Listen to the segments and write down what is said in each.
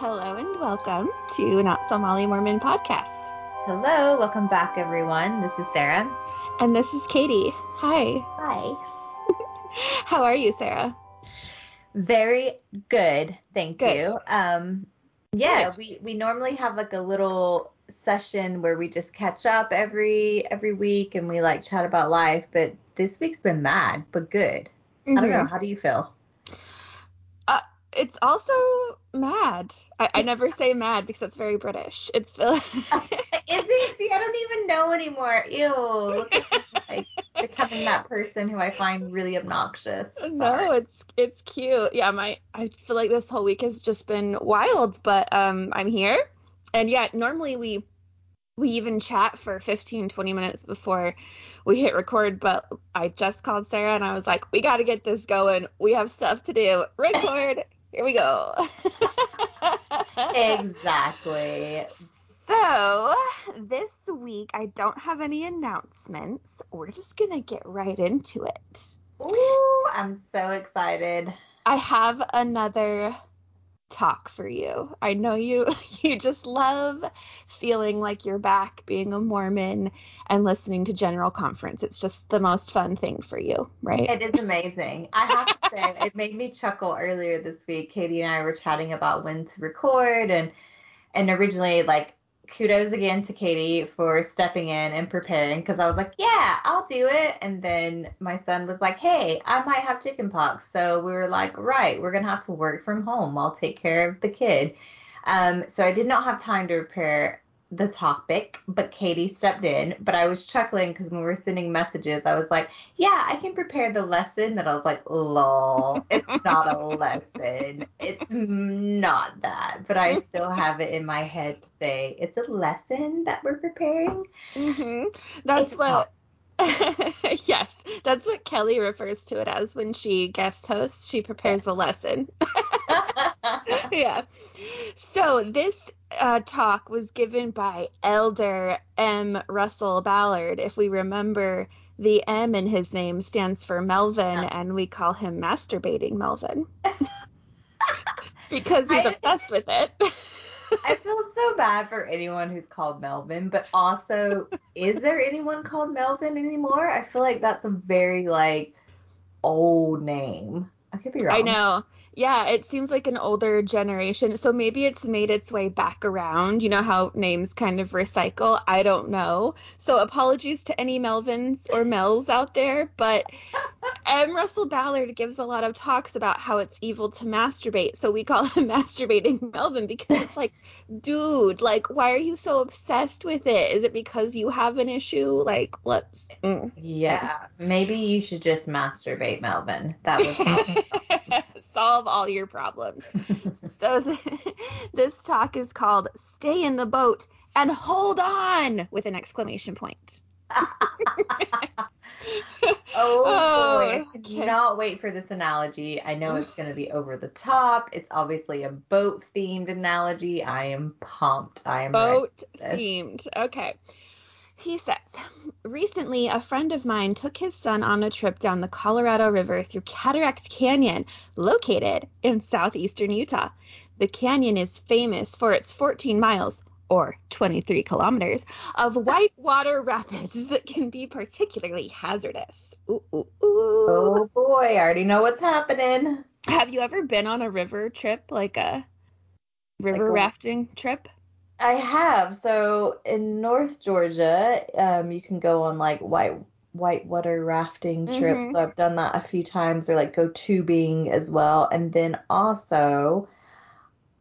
Hello and welcome to Not So Molly Mormon podcast. Hello, welcome back, everyone. This is Sarah. And this is Katie. Hi. Hi. How are you, Sarah? Very good, thank Good. you. Um, yeah, Good. we we normally have like a little session where we just catch up every every week and we like chat about life. But this week's been mad, but good. I don't know. Mhm. How do you feel? It's also mad. I, I never say mad because it's very British. It's Is it? See, I don't even know anymore. Ew. Look at me, like becoming that person who I find really obnoxious. no, it's it's cute. Yeah, my I feel like this whole week has just been wild, but um I'm here. And yeah, normally we we even chat for 15 20 minutes before we hit record, but I just called Sarah and I was like, "We got to get this going. We have stuff to do. Record. Here we go." Exactly. So, this week I don't have any announcements. We're just going to get right into it. Ooh, I'm so excited. I have another talk for you. I know you you just love feeling like you're back being a Mormon and listening to General Conference. It's just the most fun thing for you, right? It is amazing. I have to say, it made me chuckle earlier this week. Katie and I were chatting about when to record, and and originally, like, kudos again to Katie for stepping in and preparing because I was like, yeah, I'll do it. And then my son was like, hey, I might have chickenpox. So we were like, right, we're going to have to work from home. I'll take care of the kid. Um, so I did not have time to prepare the topic, but Katie stepped in. But I was chuckling because when we were sending messages, I was like, yeah, I can prepare the lesson. That I was like, lol, it's not a lesson. It's not that. But I still have it in my head to say it's a lesson that we're preparing. hmm That's It's what yes, that's what Kelly refers to it as when she guest hosts. She prepares a lesson. yeah. So this uh, talk was given by Elder M. Russell Ballard. If we remember, the M in his name stands for Melvin, Yeah. and we call him masturbating Melvin because he's I- obsessed with it. I feel so bad for anyone who's called Melvin, but also, is there anyone called Melvin anymore? I feel like that's a very like old name. I could be wrong. I know. Yeah, it seems like an older generation. So maybe it's made its way back around. You know how names kind of recycle? I don't know. So apologies to any Melvins or Mel's out there, but M. Russell Ballard gives a lot of talks about how it's evil to masturbate. So we call him masturbating Melvin because it's like, dude, like, why are you so obsessed with it? Is it because you have an issue? Like, let's. mm. Yeah, maybe you should just masturbate, Melvin. That was. Solve all your problems. So this talk is called Stay in the Boat and Hold On with an exclamation point. Oh, Oh, boy, oh, I cannot wait for this analogy. I know it's going to be over the top. It's obviously a boat themed analogy. I am pumped. I am boat themed. Okay. He says, recently a friend of mine took his son on a trip down the Colorado River through Cataract Canyon, located in southeastern Utah. The canyon is famous for its 14 miles, or 23 kilometers, of whitewater rapids that can be particularly hazardous. Ooh, ooh, ooh. Oh boy, I already know what's happening. Have you ever been on a river trip, like a river Like a- rafting trip? I have. So in North Georgia, um, you can go on like white whitewater rafting trips. Mhm. So I've done that a few times, or like go tubing as well. And then also,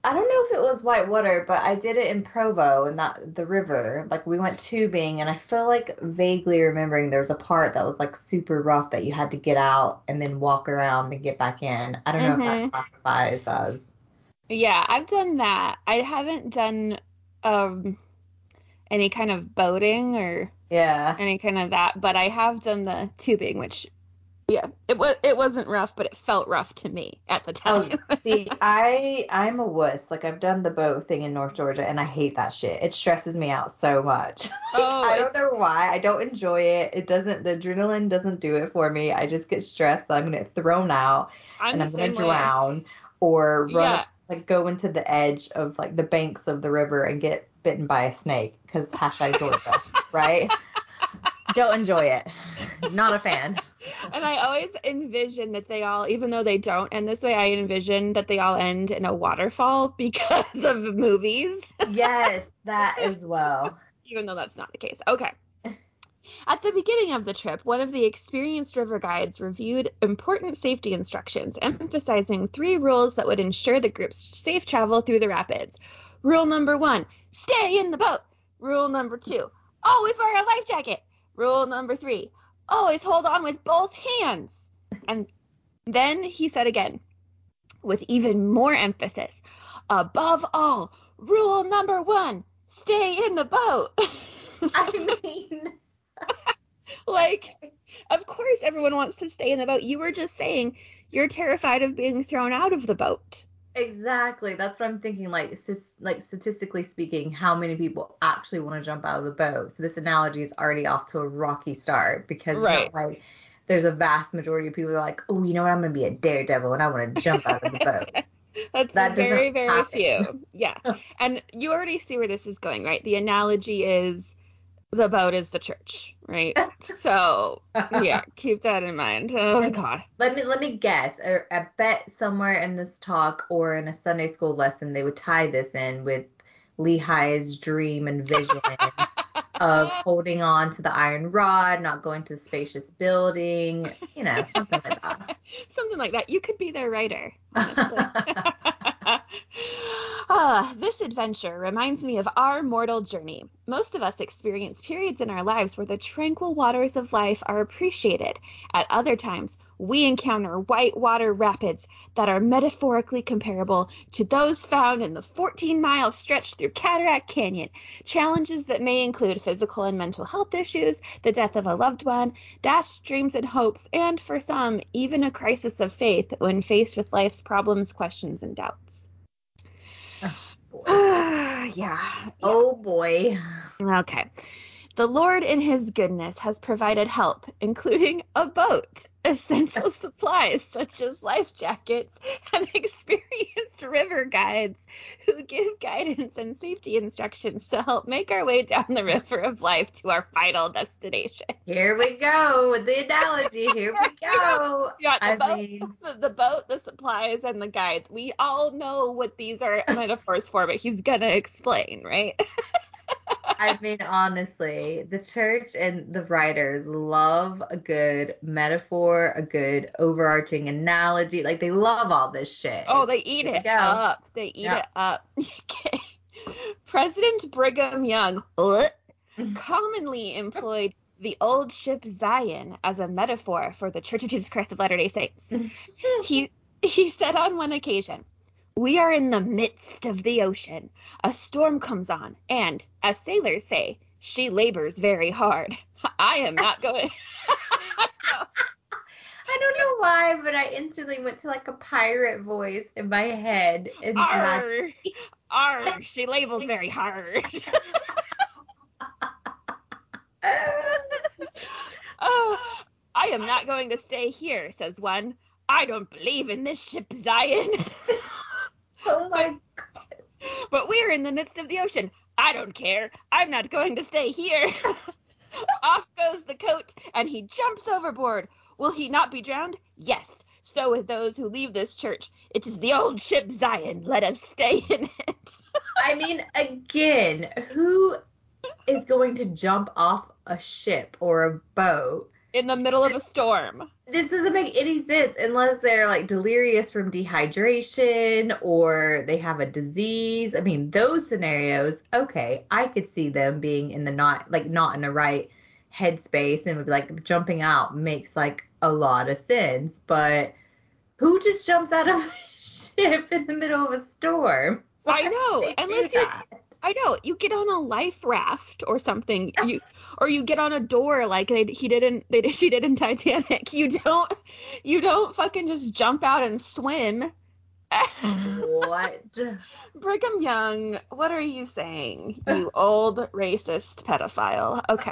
I don't know if it was whitewater, but I did it in Provo and that the river. Like we went tubing, and I feel like vaguely remembering there was a part that was like super rough that you had to get out and then walk around and get back in. I don't know if that classifies as. Yeah, I've done that. I haven't done um any kind of boating or Yeah. any kind of that, but I have done the tubing, which yeah, it was it wasn't rough, but it felt rough to me at the Oh, time. see, I I'm a wuss. Like I've done the boat thing in North Georgia, and I hate that shit. It stresses me out so much. Oh, I don't know why. I don't enjoy it. It doesn't. The adrenaline doesn't do it for me. I just get stressed that I'm gonna get thrown out I'm and I'm gonna same way. drown or run Yeah. Like go into the edge of like the banks of the river and get bitten by a snake because hashtag Georgia, right? Don't enjoy it. Not a fan. And I always envision that they all, even though they don't end this way, I envision that they all end in a waterfall because of movies. yes, that as well. Even though that's not the case. Okay. At the beginning of the trip, one of the experienced river guides reviewed important safety instructions, emphasizing three rules that would ensure the group's safe travel through the rapids. Rule number one stay in the boat. Rule number two always wear a life jacket. Rule number three always hold on with both hands. And then he said again, with even more emphasis, above all, rule number one stay in the boat. I mean, like, of course everyone wants to stay in the boat. You were just saying you're terrified of being thrown out of the boat. Exactly. That's what I'm thinking. Like, like statistically speaking, how many people actually want to jump out of the boat? So this analogy is already off to a rocky start because right. like there's a vast majority of people that are like, oh, you know what? I'm gonna be a daredevil and I want to jump out of the boat. That's that very, very happen. few. Yeah. and you already see where this is going, right? The analogy is the boat is the church, right? so yeah, keep that in mind. Oh my god. Let me let me guess. I bet somewhere in this talk or in a Sunday school lesson they would tie this in with Lehi's dream and vision of holding on to the iron rod, not going to the spacious building, you know, something like that. something like that. You could be their writer. Ah, this adventure reminds me of our mortal journey. Most of us experience periods in our lives where the tranquil waters of life are appreciated. At other times, we encounter white water rapids that are metaphorically comparable to those found in the 14 mile stretch through Cataract Canyon. Challenges that may include physical and mental health issues, the death of a loved one, dashed dreams and hopes, and for some, even a crisis of faith when faced with life's problems, questions, and doubts. Yeah. yeah. Oh boy. Okay. The Lord in his goodness has provided help, including a boat, essential supplies such as life jackets, and experienced river guides who give guidance and safety instructions to help make our way down the river of life to our final destination. Here we go with the analogy. Here we go. Yeah, the I boat, mean... the, the boat, the supplies, and the guides. We all know what these are metaphors for, but he's gonna explain, right? I mean, honestly, the church and the writers love a good metaphor, a good overarching analogy. Like they love all this shit. Oh, they eat it up. They eat it up. President Brigham Young commonly employed the old ship Zion as a metaphor for the Church of Jesus Christ of Latter-day Saints. he he said on one occasion, we are in the midst of the ocean. A storm comes on, and, as sailors say, she labors very hard. I am not going. I don't know why, but I instantly went to like a pirate voice in my head. And arr, arr, she labels very hard. oh, I am not going to stay here, says one. I don't believe in this ship, Zion. Oh my god. But we're in the midst of the ocean. I don't care. I'm not going to stay here. Off goes the coat, and he jumps overboard. Will he not be drowned? Yes. So with those who leave this church. It is the old ship Zion. Let us stay in it. I mean, again, who is going to jump off a ship or a boat in the middle of a storm. This doesn't make any sense unless they're like delirious from dehydration or they have a disease. I mean, those scenarios, okay, I could see them being in the not like not in the right headspace and would be like jumping out makes like a lot of sense. But who just jumps out of a ship in the middle of a storm? Why I know. Unless you I know you get on a life raft or something, you or you get on a door like they, he didn't, they she did in Titanic. You don't, you don't fucking just jump out and swim. what? Brigham Young, what are you saying, you old racist pedophile? Okay.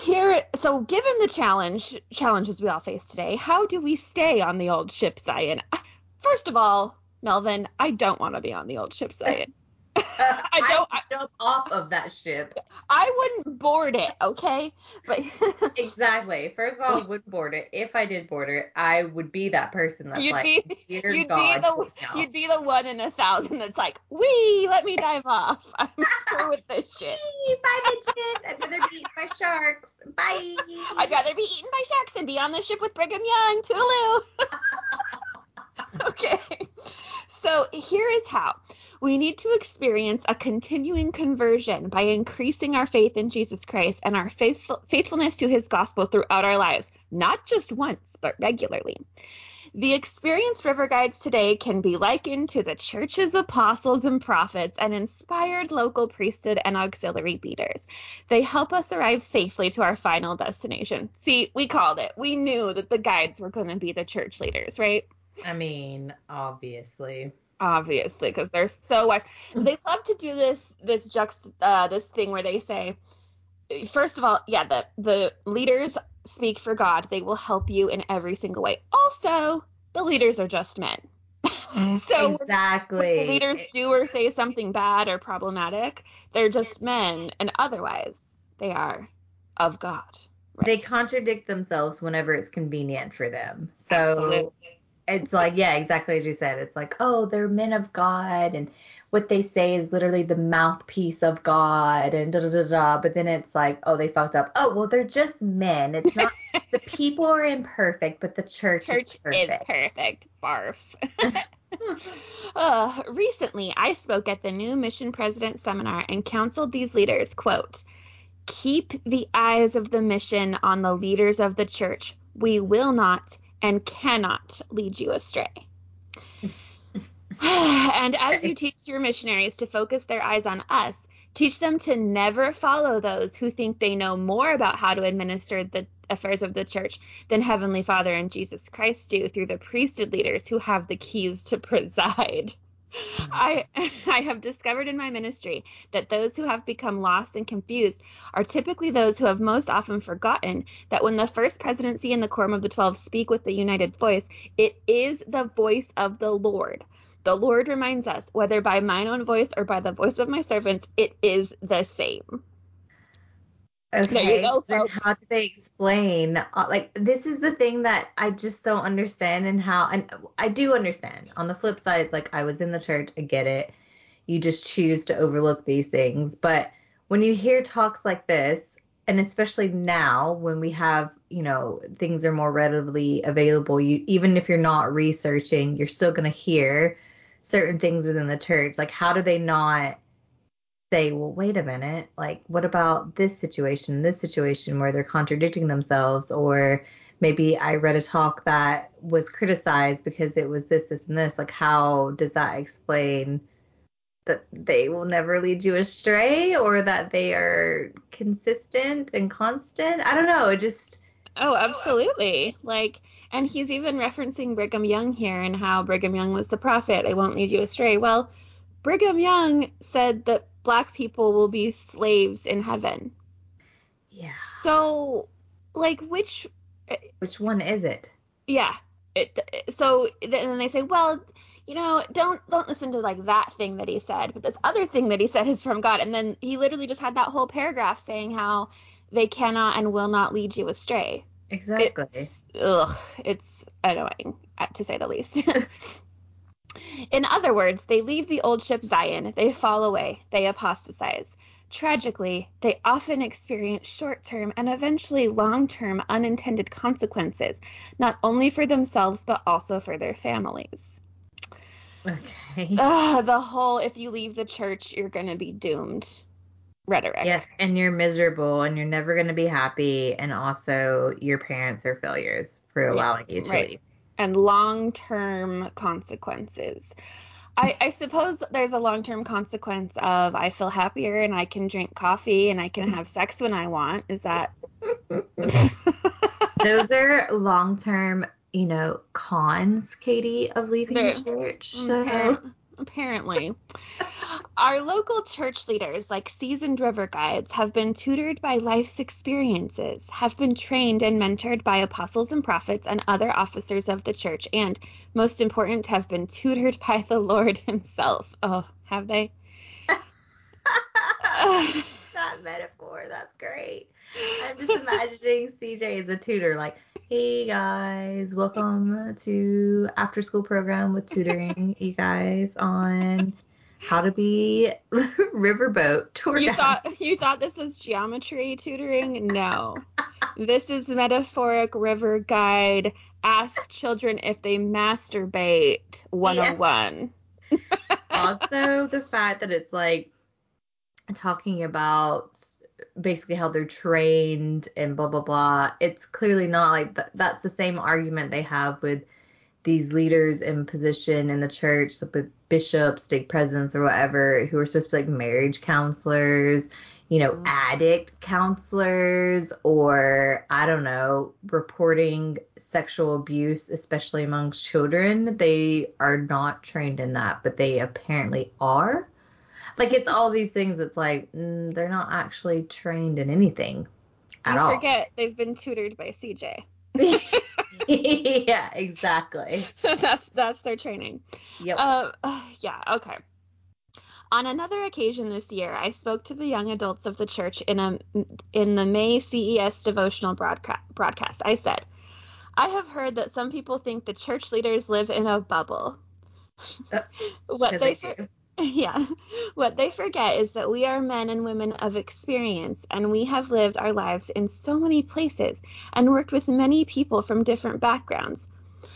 Here, so given the challenge, challenges we all face today, how do we stay on the old ship Zion? Uh, first of all, Melvin, I don't want to be on the old ship Zion. I don't I, jump off of that ship. I wouldn't board it, okay? But exactly. First of all, I wouldn't board it. If I did board it, I would be that person that's you'd like, be, you'd God, be the you'd be the one in a thousand that's like, wee, let me dive off. I'm through with this shit. Bye, bitches. I'd rather be eaten by sharks. Bye. I'd rather be eaten by sharks than be on the ship with Brigham Young. Toodaloo. okay. So here is how. We need to experience a continuing conversion by increasing our faith in Jesus Christ and our faithful, faithfulness to his gospel throughout our lives, not just once, but regularly. The experienced river guides today can be likened to the church's apostles and prophets and inspired local priesthood and auxiliary leaders. They help us arrive safely to our final destination. See, we called it. We knew that the guides were going to be the church leaders, right? I mean, obviously obviously because they're so wise. They love to do this this juxt uh, this thing where they say, first of all, yeah, the the leaders speak for God. They will help you in every single way. Also, the leaders are just men. so exactly, leaders do or say something bad or problematic, they're just men, and otherwise they are of God. Right? They contradict themselves whenever it's convenient for them. So Absolutely it's like yeah exactly as you said. It's like oh they're men of god and what they say is literally the mouthpiece of god and da da da da. But then it's like oh they fucked up. Oh well they're just men. It's not the people are imperfect but the church, church is perfect. is perfect. Barf. Uh, recently i spoke at the new mission president seminar and counseled these leaders quote keep the eyes of the mission on the leaders of the church. We will not and cannot lead you astray. and as you teach your missionaries to focus their eyes on us, teach them to never follow those who think they know more about how to administer the affairs of the church than Heavenly Father and Jesus Christ do through the priesthood leaders who have the keys to preside. I I have discovered in my ministry that those who have become lost and confused are typically those who have most often forgotten that when the first presidency and the quorum of the twelve speak with the united voice, it is the voice of the Lord. The Lord reminds us, whether by mine own voice or by the voice of my servants, it is the same. Okay. Go, then how do they explain? Uh, like this is the thing that I just don't understand, and how. And I do understand. On the flip side, like I was in the church, I get it. You just choose to overlook these things, but when you hear talks like this, and especially now when we have, you know, things are more readily available, you even if you're not researching, you're still gonna hear certain things within the church. Like, how do they not? Say, well, wait a minute, like, what about this situation, this situation where they're contradicting themselves? Or maybe I read a talk that was criticized because it was this, this, and this. Like, how does that explain that they will never lead you astray or that they are consistent and constant? I don't know. It just. Oh, absolutely. Like, and he's even referencing Brigham Young here and how Brigham Young was the prophet. I won't lead you astray. Well, Brigham Young said that black people will be slaves in heaven. Yeah. So, like, which which one is it? Yeah. It, so then they say, well, you know, don't don't listen to like that thing that he said, but this other thing that he said is from God. And then he literally just had that whole paragraph saying how they cannot and will not lead you astray. Exactly. It's, ugh, it's annoying to say the least. In other words, they leave the old ship Zion, they fall away, they apostatize. Tragically, they often experience short term and eventually long term unintended consequences, not only for themselves but also for their families. Okay. Uh, the whole if you leave the church, you're going to be doomed rhetoric. Yes, and you're miserable and you're never going to be happy, and also your parents are failures for allowing you to right. leave and long term consequences. I, I, suppose there's a long term consequence of I feel happier and I can drink coffee and I can have sex when I want. Is that. Those are long term, you know, cons, Katie, of leaving They're, the church. So. Apparently. our local church leaders, like seasoned river guides, have been tutored by life's experiences, have been trained and mentored by apostles and prophets and other officers of the church, and most important, have been tutored by the Lord Himself. Oh, have they? that metaphor, that's great. I'm just imagining CJ as a tutor, like, hey guys, welcome to after school program with tutoring you guys on how to be riverboat tour You guide. thought you thought this was geometry tutoring? No. this is metaphoric river guide. Ask children if they masturbate 101. also, the fact that it's like talking about basically how they're trained and blah blah blah. It's clearly not like th- that's the same argument they have with these leaders in position in the church, like with bishops, stake presidents, or whatever, who are supposed to be like marriage counselors, you know, Mhm. addict counselors, or I don't know, reporting sexual abuse, especially amongst children. They are not trained in that, but they apparently are. Like it's all these things. It's like mm, they're not actually trained in anything at you all. forget they've been tutored by CJ. yeah, exactly. that's that's their training. Yep. Uh, yeah, okay. On another occasion this year, I spoke to the young adults of the church in a in the May CES devotional broadca- broadcast. I said, "I have heard that some people think the church leaders live in a bubble. Uh, what they for- do. yeah, what they forget is that we are men and women of experience, and we have lived our lives in so many places and worked with many people from different backgrounds.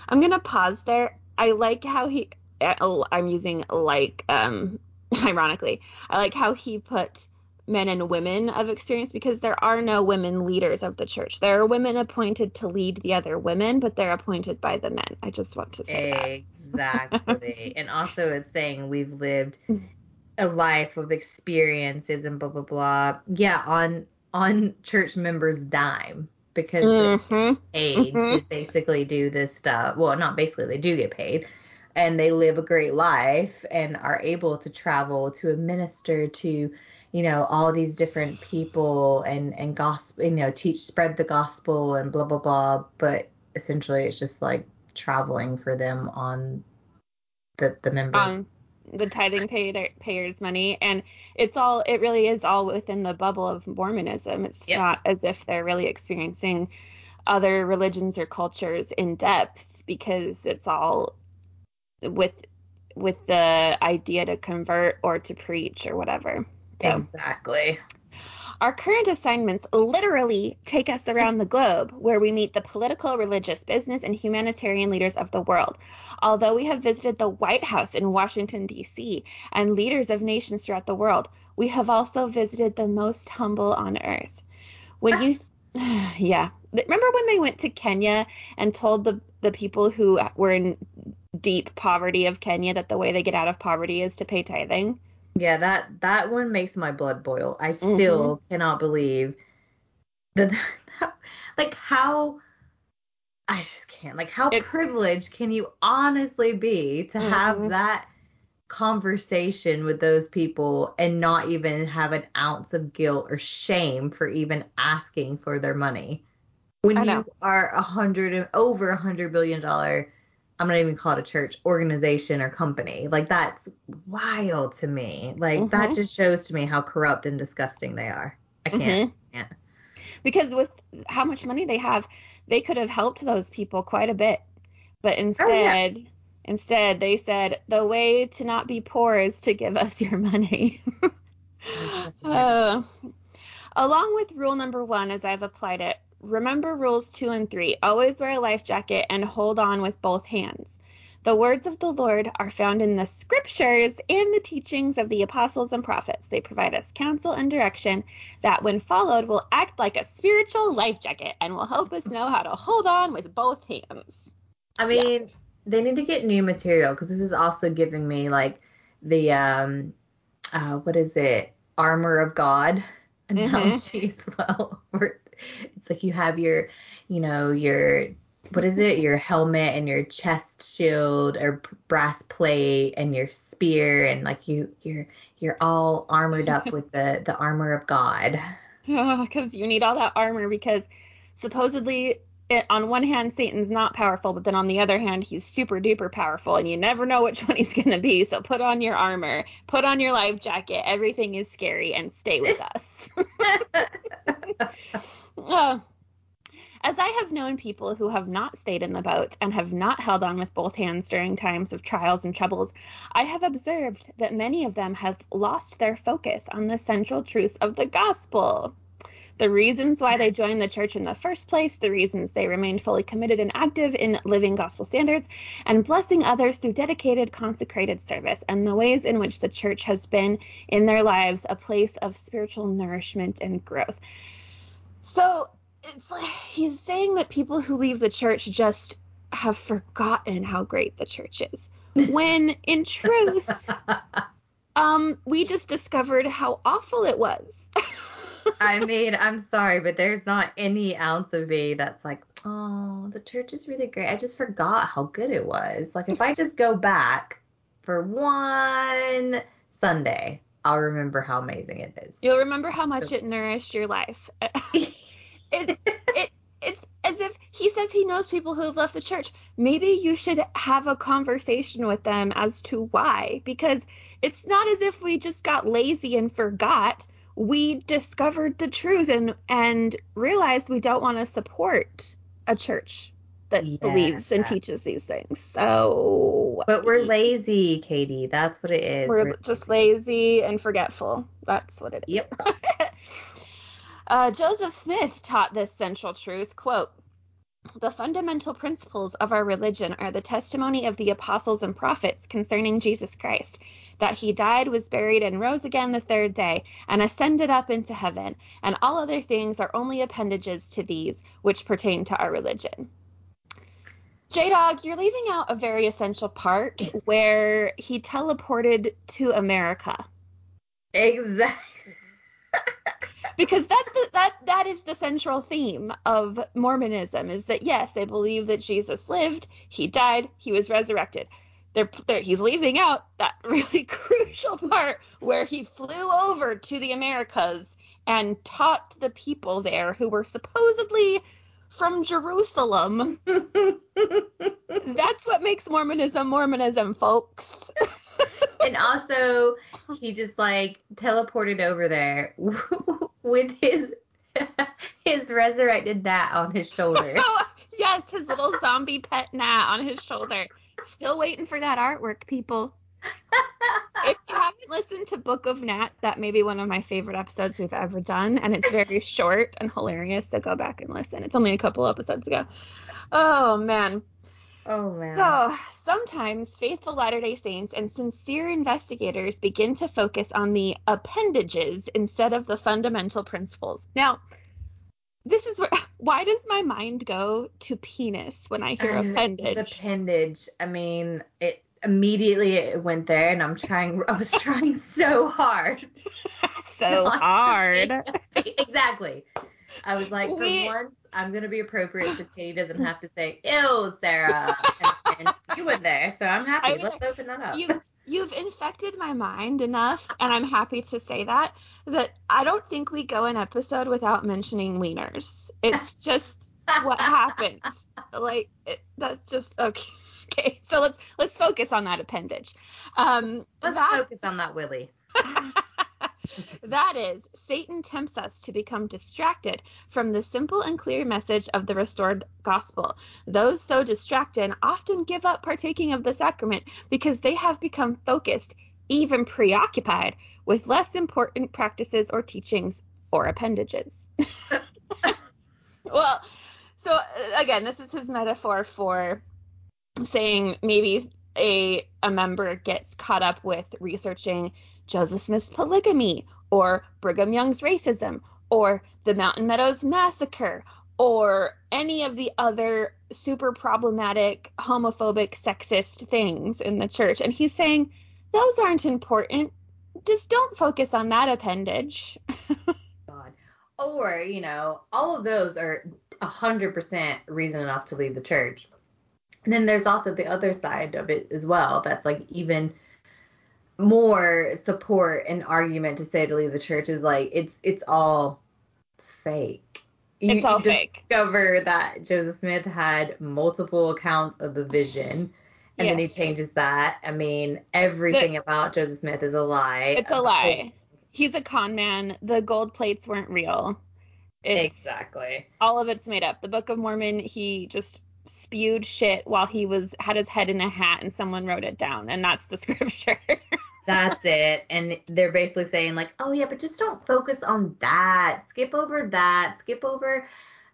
I'm gonna pause there. I like how he. uh, I'm using like um, ironically. I like how he put men and women of experience because there are no women leaders of the church. There are women appointed to lead the other women, but they're appointed by the men. I just want to say. Exactly. and also it's saying we've lived a life of experiences and blah blah blah. Yeah, on on church members' dime because they're hmm paid to Mhm. basically do this stuff. Well, not basically, they do get paid. And they live a great life and are able to travel to administer to, you know, all these different people and and gospel, you know, teach, spread the gospel and blah blah blah. But essentially, it's just like traveling for them on the the members. on the tithing payer, payers money and it's all it really is all within the bubble of mormonism it's Yep. not as if they're really experiencing other religions or cultures in depth because it's all with with the idea to convert or to preach or whatever so Exactly. our current assignments literally take us around the globe, where we meet the political, religious, business, and humanitarian leaders of the world. Although we have visited the White House in Washington, D.C., and leaders of nations throughout the world, we have also visited the most humble on earth. When you, ah. yeah, remember when they went to Kenya and told the, the people who were in deep poverty of Kenya that the way they get out of poverty is to pay tithing? Yeah, that that one makes my blood boil. I still cannot believe that, like how I just can't. Like how It's- privileged can you honestly be to have Mhm. that conversation with those people and not even have an ounce of guilt or shame for even asking for their money when you are a hundred and over a hundred billion dollar I'm not even call it a church organization or company. Like that's wild to me. Like that Mhm. just shows to me how corrupt and disgusting they are. I can't. can't. because with how much money they have, they could have helped those people quite a bit. But instead, instead they said the way to not be poor is to give us your money. Uh, along with rule number one, as I've applied it, remember rules two and three. Always wear a life jacket and hold on with both hands. The words of the Lord are found in the scriptures and the teachings of the apostles and prophets. They provide us counsel and direction that, when followed, will act like a spiritual life jacket and will help us know how to hold on with both hands. I mean, they need to get new material because this is also giving me like the um uh what is it? Armor of God analogy as well. It's like you have your, you know, your what is it? Your helmet and your chest shield or brass plate and your spear and like you you're you're all armored up with the the armor of God. Oh, because you need all that armor because supposedly it, on one hand Satan's not powerful, but then on the other hand he's super duper powerful and you never know which one he's going to be. So put on your armor, put on your life jacket. Everything is scary and stay with us. As I have known people who have not stayed in the boat and have not held on with both hands during times of trials and troubles, I have observed that many of them have lost their focus on the central truths of the gospel. The reasons why they joined the church in the first place, the reasons they remained fully committed and active in living gospel standards, and blessing others through dedicated, consecrated service, and the ways in which the church has been in their lives a place of spiritual nourishment and growth. So, it's like he's saying that people who leave the church just have forgotten how great the church is. When in truth, um, we just discovered how awful it was. I mean, I'm sorry, but there's not any ounce of me that's like, oh, the church is really great. I just forgot how good it was. Like, if I just go back for one Sunday, I'll remember how amazing it is. You'll remember how much it nourished your life. it, it it's as if he says he knows people who have left the church. Maybe you should have a conversation with them as to why, because it's not as if we just got lazy and forgot. We discovered the truth and and realized we don't want to support a church that yeah. believes and teaches these things. So But we're lazy, Katie. That's what it is. We're, we're just lazy and forgetful. That's what it is. Yep. Uh, Joseph Smith taught this central truth, quote, the fundamental principles of our religion are the testimony of the apostles and prophets concerning Jesus Christ, that he died, was buried, and rose again the third day, and ascended up into heaven, and all other things are only appendages to these which pertain to our religion. J Dog, you're leaving out a very essential part where he teleported to America. Exactly because that's the that that is the central theme of Mormonism is that yes, they believe that Jesus lived, he died, he was resurrected. They're, they're, he's leaving out that really crucial part where he flew over to the Americas and taught the people there who were supposedly from Jerusalem. That's what makes Mormonism Mormonism, folks. and also, he just like teleported over there with his his resurrected gnat on his shoulder. oh, yes, his little zombie pet gnat on his shoulder. Still waiting for that artwork, people. If you haven't listened to Book of Nat, that may be one of my favorite episodes we've ever done, and it's very short and hilarious. So go back and listen. It's only a couple episodes ago. Oh man. Oh man. So sometimes faithful Latter day Saints and sincere investigators begin to focus on the appendages instead of the fundamental principles. Now, this is where why does my mind go to penis when I hear um, appendage? Appendage. I mean, it immediately it went there and I'm trying I was trying so hard. so hard. exactly. I was like, for we, once, I'm gonna be appropriate so Katie doesn't have to say, "Ew, Sarah," and, and you went there. So I'm happy. I mean, Let's open that up. You, you've infected my mind enough, and I'm happy to say that that I don't think we go an episode without mentioning wieners. It's just what happens. Like it, that's just okay. Okay, so let's let's focus on that appendage. Um, let's that, focus on that willy. that is, Satan tempts us to become distracted from the simple and clear message of the restored gospel. Those so distracted often give up partaking of the sacrament because they have become focused, even preoccupied, with less important practices or teachings or appendages. well, so uh, again, this is his metaphor for saying maybe a a member gets caught up with researching Joseph Smith's polygamy or Brigham Young's racism or the Mountain Meadows massacre or any of the other super problematic homophobic sexist things in the church and he's saying those aren't important just don't focus on that appendage God. or you know all of those are hundred percent reason enough to leave the church. And then there's also the other side of it as well. That's like even more support and argument to say to leave the church is like it's it's all fake. You, it's all fake. Discover that Joseph Smith had multiple accounts of the vision, and yes. then he changes that. I mean, everything the, about Joseph Smith is a lie. It's a lie. He's a con man. The gold plates weren't real. It's, exactly. All of it's made up. The Book of Mormon, he just spewed shit while he was had his head in a hat and someone wrote it down and that's the scripture. that's it. And they're basically saying like, "Oh yeah, but just don't focus on that. Skip over that. Skip over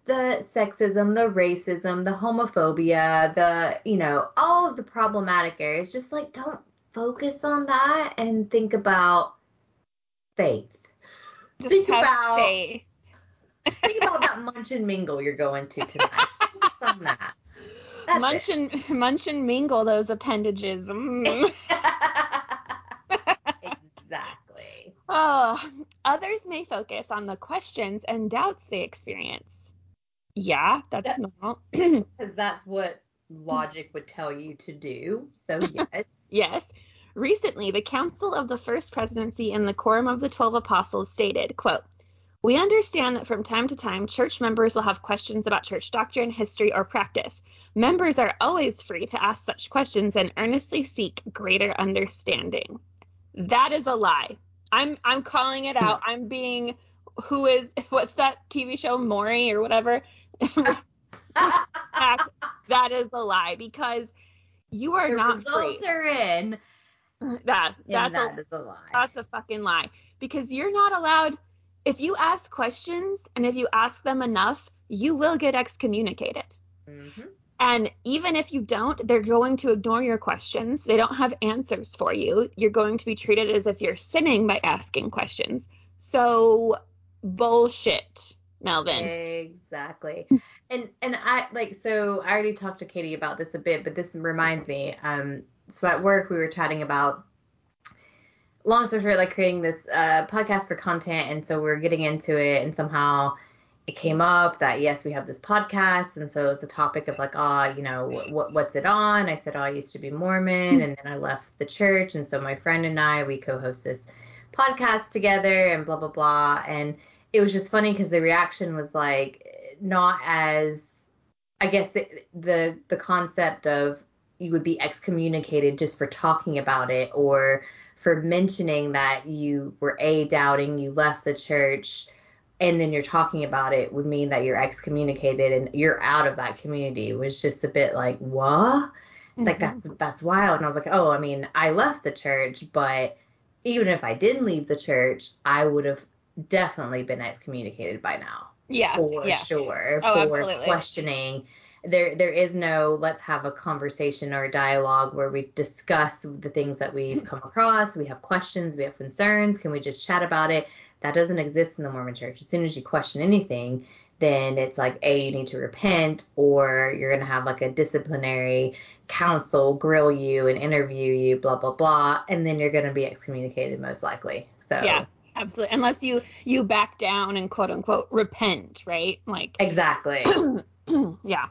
the sexism, the racism, the homophobia, the, you know, all of the problematic areas. Just like don't focus on that and think about faith. Just think about faith. think about that munch and mingle you're going to tonight. Focus on that. Munch and munch and mingle those appendages. Mm. exactly. Oh, others may focus on the questions and doubts they experience. Yeah, that's that, normal. Because that's what logic would tell you to do. So yes. yes. Recently, the Council of the First Presidency and the Quorum of the Twelve Apostles stated, quote, we understand that from time to time, church members will have questions about church doctrine, history, or practice. Members are always free to ask such questions and earnestly seek greater understanding. That is a lie. I'm I'm calling it out. I'm being who is what's that TV show Maury or whatever? that, is a lie because you are the not results free. are in. That that's that a, a lie. That's a fucking lie because you're not allowed. If you ask questions and if you ask them enough, you will get excommunicated. Mm-hmm. And even if you don't, they're going to ignore your questions. They don't have answers for you. You're going to be treated as if you're sinning by asking questions. So bullshit, Melvin. Exactly. and and I like so I already talked to Katie about this a bit, but this reminds me. Um, so at work we were chatting about long story short, like creating this uh, podcast for content, and so we we're getting into it, and somehow it came up that yes, we have this podcast, and so it was the topic of like, ah, oh, you know, what what's it on? I said, oh, I used to be Mormon, and then I left the church, and so my friend and I we co-host this podcast together, and blah blah blah, and it was just funny because the reaction was like not as, I guess the the the concept of you would be excommunicated just for talking about it or for mentioning that you were a doubting, you left the church and then you're talking about it would mean that you're excommunicated and you're out of that community it was just a bit like what? Mm-hmm. like that's that's wild. And i was like oh i mean i left the church but even if i didn't leave the church i would have definitely been excommunicated by now. Yeah for yeah. sure. Oh, for absolutely. questioning. There there is no let's have a conversation or a dialogue where we discuss the things that we've come across we have questions we have concerns can we just chat about it that doesn't exist in the Mormon church. As soon as you question anything, then it's like, A, you need to repent, or you're going to have like a disciplinary council grill you and interview you, blah, blah, blah. And then you're going to be excommunicated most likely. So, yeah. Absolutely. Unless you you back down and quote unquote repent, right? Like Exactly. yeah.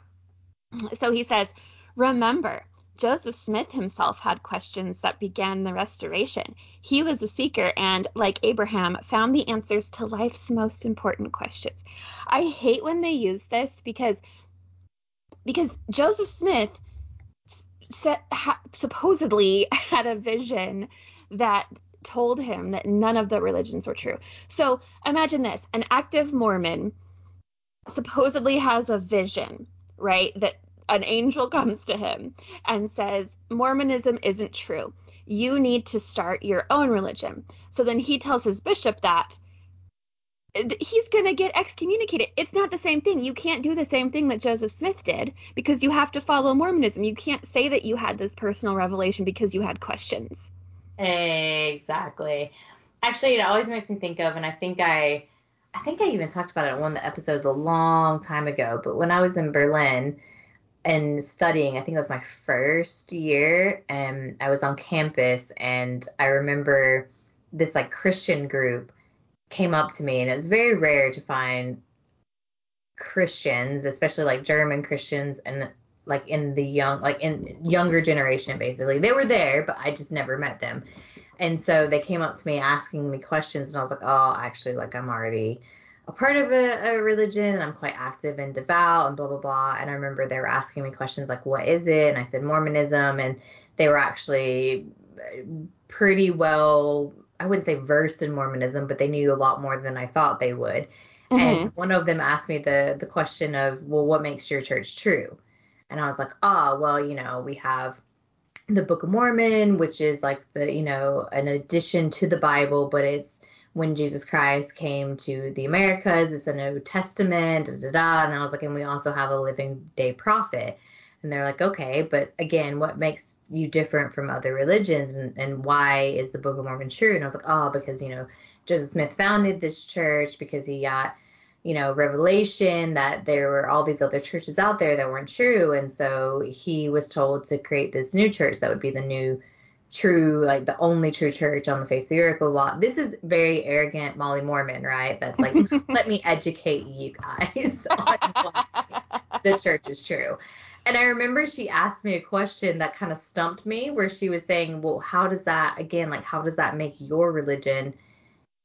So he says, "Remember, Joseph Smith himself had questions that began the restoration. He was a seeker and, like Abraham, found the answers to life's most important questions. I hate when they use this because because Joseph Smith set, ha, supposedly had a vision that told him that none of the religions were true. So imagine this: an active Mormon supposedly has a vision, right? That an angel comes to him and says, Mormonism isn't true. You need to start your own religion. So then he tells his bishop that he's going to get excommunicated. It's not the same thing. You can't do the same thing that Joseph Smith did because you have to follow Mormonism. You can't say that you had this personal revelation because you had questions. Exactly. Actually, it always makes me think of, and I think I, I think I even talked about it in one of the episodes a long time ago. But when I was in Berlin, and studying, I think it was my first year, and I was on campus, and I remember this like Christian group came up to me, and it was very rare to find Christians, especially like German Christians and like in the young like in younger generation basically. They were there, but I just never met them. And so they came up to me asking me questions and I was like, "Oh, actually like I'm already a part of a, a religion and I'm quite active and devout and blah blah blah." And I remember they were asking me questions like, "What is it?" And I said Mormonism and they were actually pretty well I wouldn't say versed in Mormonism, but they knew a lot more than I thought they would. Mm-hmm. And one of them asked me the the question of, well, what makes your church true? And I was like, ah, oh, well, you know, we have the Book of Mormon, which is like the, you know, an addition to the Bible, but it's when Jesus Christ came to the Americas, it's a New Testament, da da da. And I was like, and we also have a living day prophet. And they're like, okay, but again, what makes you different from other religions and, and why is the Book of Mormon true? And I was like, oh, because, you know, Joseph Smith founded this church because he got, you know, revelation that there were all these other churches out there that weren't true. And so he was told to create this new church that would be the new true, like the only true church on the face of the earth. Blah, blah. This is very arrogant Molly Mormon, right? That's like, let me educate you guys on why the church is true. And I remember she asked me a question that kind of stumped me, where she was saying, Well, how does that, again, like, how does that make your religion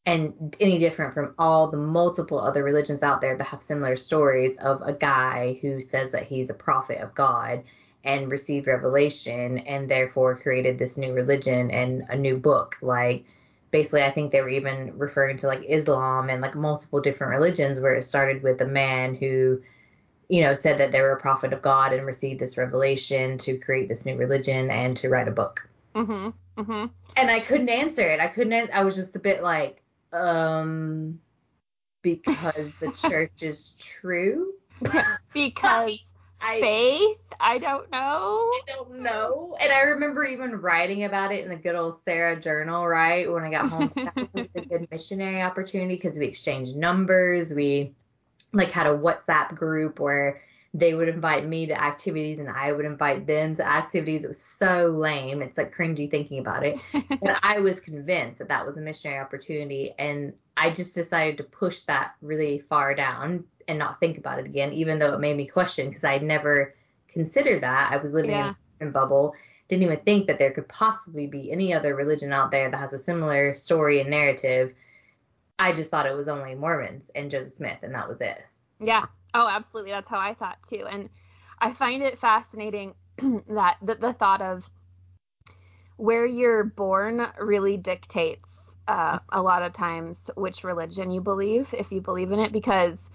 and any different from all the multiple other religions out there that have similar stories of a guy who says that he's a prophet of God and received revelation and therefore created this new religion and a new book? Like, basically, I think they were even referring to like Islam and like multiple different religions where it started with a man who you know, said that they were a prophet of God and received this revelation to create this new religion and to write a book. Mm-hmm. Mm-hmm. And I couldn't answer it. I couldn't. I was just a bit like, um, because the church is true. because I, faith. I don't know. I don't know. And I remember even writing about it in the good old Sarah journal, right? When I got home, that was a good missionary opportunity because we exchanged numbers. We like had a WhatsApp group where they would invite me to activities and I would invite them to activities. It was so lame. It's like cringy thinking about it. but I was convinced that that was a missionary opportunity. And I just decided to push that really far down and not think about it again, even though it made me question because I had never considered that. I was living yeah. in a bubble. Didn't even think that there could possibly be any other religion out there that has a similar story and narrative I just thought it was only Mormons and Joseph Smith, and that was it. Yeah. Oh, absolutely. That's how I thought too. And I find it fascinating that the, the thought of where you're born really dictates uh, a lot of times which religion you believe, if you believe in it, because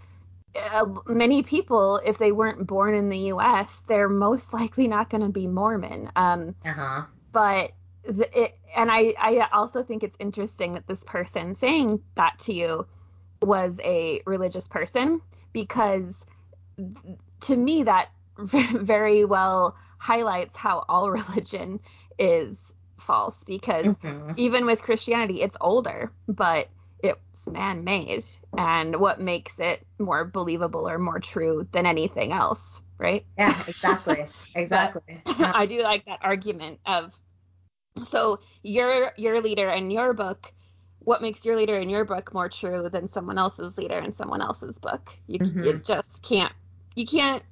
uh, many people, if they weren't born in the U.S., they're most likely not going to be Mormon. Um, uh-huh. But the, it, and I, I also think it's interesting that this person saying that to you was a religious person because to me that very well highlights how all religion is false because mm-hmm. even with Christianity it's older but it's man-made and what makes it more believable or more true than anything else right? Yeah exactly. Exactly. I do like that argument of so your your leader in your book, what makes your leader in your book more true than someone else's leader in someone else's book? You, mm-hmm. you just can't you can't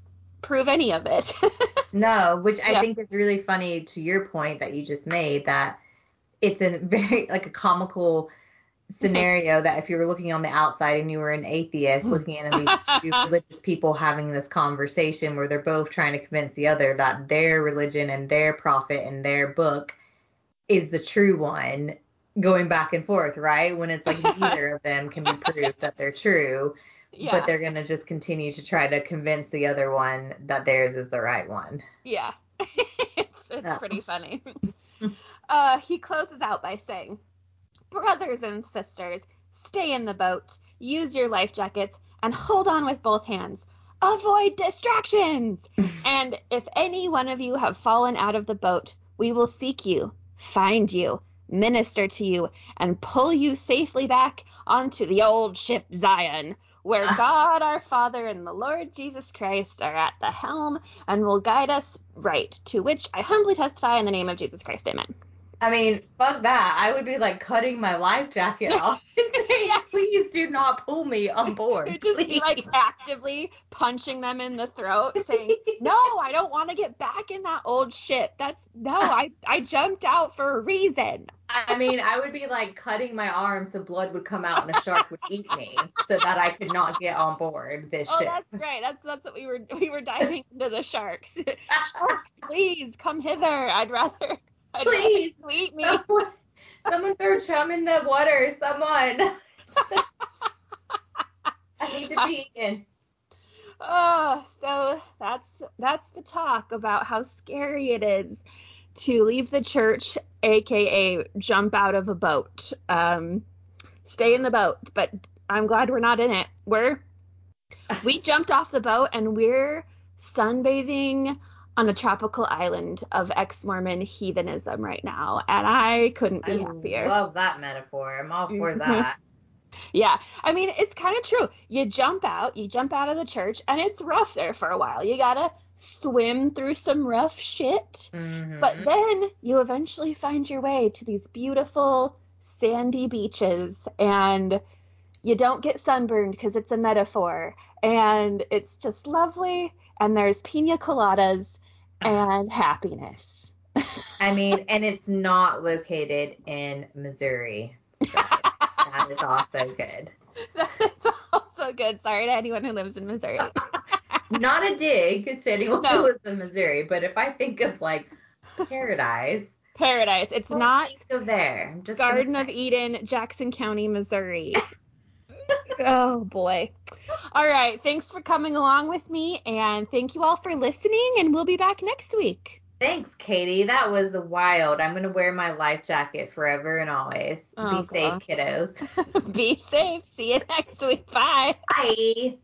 prove any of it. no, which I yeah. think is really funny to your point that you just made that it's a very like a comical scenario that if you were looking on the outside and you were an atheist mm. looking at these two religious people having this conversation where they're both trying to convince the other that their religion and their prophet and their book is the true one going back and forth, right? When it's like neither of them can be proved that they're true, yeah. but they're going to just continue to try to convince the other one that theirs is the right one. Yeah. it's, it's pretty funny. uh, he closes out by saying, Brothers and sisters, stay in the boat, use your life jackets, and hold on with both hands. Avoid distractions! and if any one of you have fallen out of the boat, we will seek you find you, minister to you, and pull you safely back onto the old ship Zion, where ah. God our Father and the Lord Jesus Christ are at the helm and will guide us right, to which I humbly testify in the name of Jesus Christ. Amen. I mean, fuck that. I would be like cutting my life jacket off and saying, please do not pull me on board. just be like actively punching them in the throat, saying, "No, I don't want to get back in that old shit. That's no, I I jumped out for a reason." I mean, I would be like cutting my arm so blood would come out and a shark would eat me so that I could not get on board this Oh, ship. that's right. That's that's what we were we were diving into the sharks. sharks, please come hither. I'd rather. Please. eat me. Someone, someone throw chum in the water. Someone. I need to be in. Oh, so that's that's the talk about how scary it is to leave the church, aka jump out of a boat. Um, stay in the boat, but I'm glad we're not in it. We're we jumped off the boat and we're sunbathing on a tropical island of ex-Mormon heathenism right now, and I couldn't be I happier. love that metaphor. I'm all for Mhm. that. Yeah, I mean, it's kind of true. You jump out, you jump out of the church, and it's rough there for a while. You gotta swim through some rough shit, Mhm. but then you eventually find your way to these beautiful sandy beaches, and you don't get sunburned because it's a metaphor, and it's just lovely, and there's pina coladas and happiness. I mean, and it's not located in Missouri. So that is also good. that is also good. Sorry to anyone who lives in Missouri. Not a dig to anyone No. who lives in Missouri, but if I think of like paradise, Paradise. It's not there. I'm just gonna Garden of. Eden, Jackson County, Missouri. oh boy. All right. Thanks for coming along with me, and thank you all for listening. And we'll be back next week. Thanks, Katie. That was wild. I'm gonna wear my life jacket forever and always. Oh, Be safe, kiddos. be safe. See you next week. Bye. Bye.